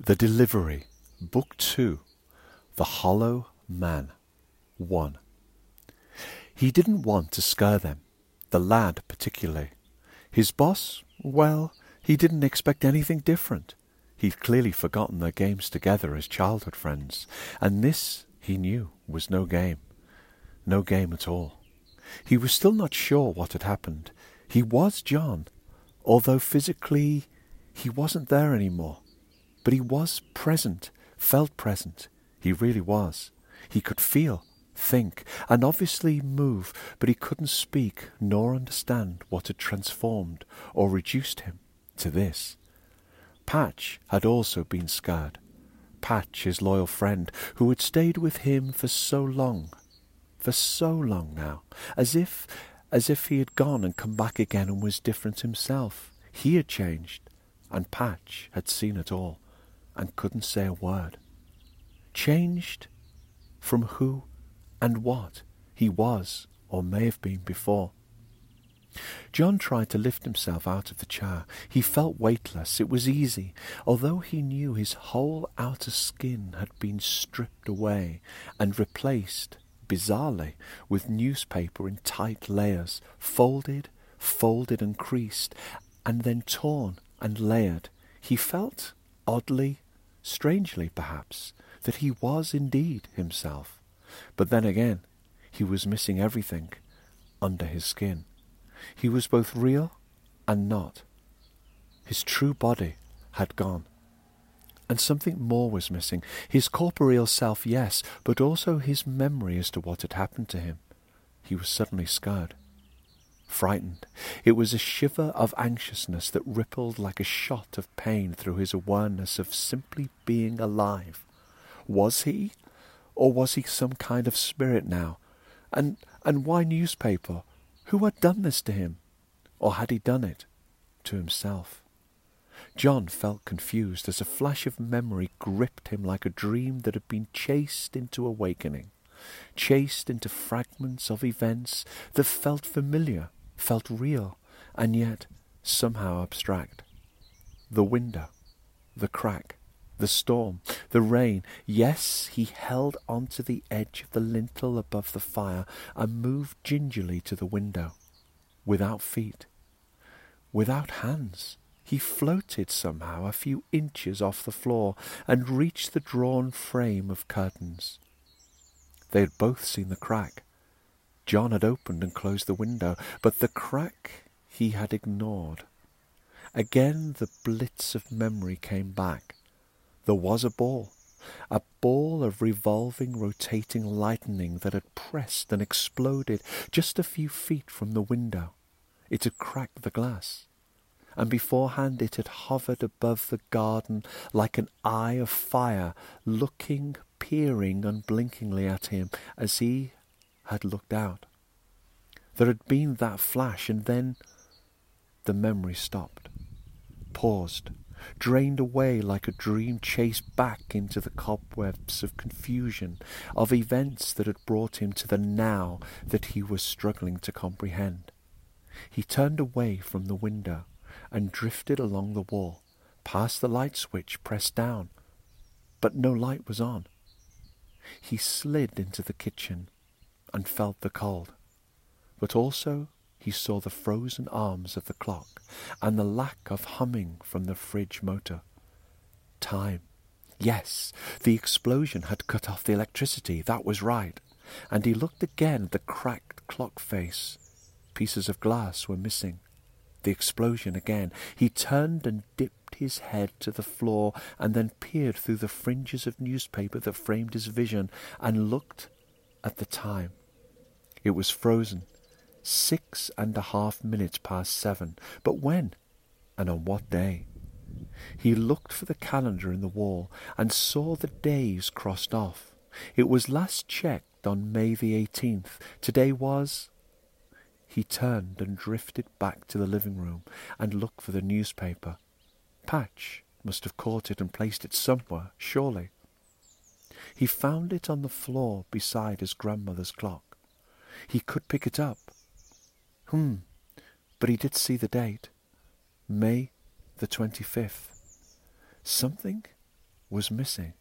The Delivery, Book 2 The Hollow Man 1. He didn't want to scare them, the lad particularly. His boss, well, he didn't expect anything different. He'd clearly forgotten their games together as childhood friends, and this, he knew, was no game. No game at all. He was still not sure what had happened. He was John, although physically he wasn't there any more. But he was present, felt present. He really was. He could feel, think, and obviously move, but he couldn't speak nor understand what had transformed or reduced him to this. Patch had also been scarred. Patch, his loyal friend, who had stayed with him for so long, for so long now, as if as if he had gone and come back again and was different himself. He had changed, and Patch had seen it all and couldn't say a word. Changed from who and what he was or may have been before. John tried to lift himself out of the chair. He felt weightless. It was easy, although he knew his whole outer skin had been stripped away and replaced, bizarrely, with newspaper in tight layers, folded, folded and creased, and then torn and layered. He felt oddly strangely perhaps, that he was indeed himself. But then again, he was missing everything under his skin. He was both real and not. His true body had gone. And something more was missing. His corporeal self, yes, but also his memory as to what had happened to him. He was suddenly scared frightened. It was a shiver of anxiousness that rippled like a shot of pain through his awareness of simply being alive. Was he? Or was he some kind of spirit now? And, and why newspaper? Who had done this to him? Or had he done it to himself? John felt confused as a flash of memory gripped him like a dream that had been chased into awakening, chased into fragments of events that felt familiar felt real and yet somehow abstract. The window, the crack, the storm, the rain. Yes, he held on to the edge of the lintel above the fire and moved gingerly to the window, without feet, without hands. He floated somehow a few inches off the floor and reached the drawn frame of curtains. They had both seen the crack, John had opened and closed the window, but the crack he had ignored. Again the blitz of memory came back. There was a ball, a ball of revolving, rotating lightning that had pressed and exploded just a few feet from the window. It had cracked the glass, and beforehand it had hovered above the garden like an eye of fire, looking, peering unblinkingly at him as he had looked out. There had been that flash, and then the memory stopped, paused, drained away like a dream chased back into the cobwebs of confusion, of events that had brought him to the now that he was struggling to comprehend. He turned away from the window and drifted along the wall, past the light switch pressed down, but no light was on. He slid into the kitchen and felt the cold. But also he saw the frozen arms of the clock and the lack of humming from the fridge motor. Time. Yes, the explosion had cut off the electricity, that was right. And he looked again at the cracked clock face. Pieces of glass were missing. The explosion again. He turned and dipped his head to the floor and then peered through the fringes of newspaper that framed his vision and looked at the time. It was frozen. Six and a half minutes past seven. But when? And on what day? He looked for the calendar in the wall and saw the days crossed off. It was last checked on May the eighteenth. Today was. He turned and drifted back to the living room and looked for the newspaper. Patch must have caught it and placed it somewhere, surely. He found it on the floor beside his grandmother's clock. He could pick it up. Hmm, but he did see the date. May the 25th. Something was missing.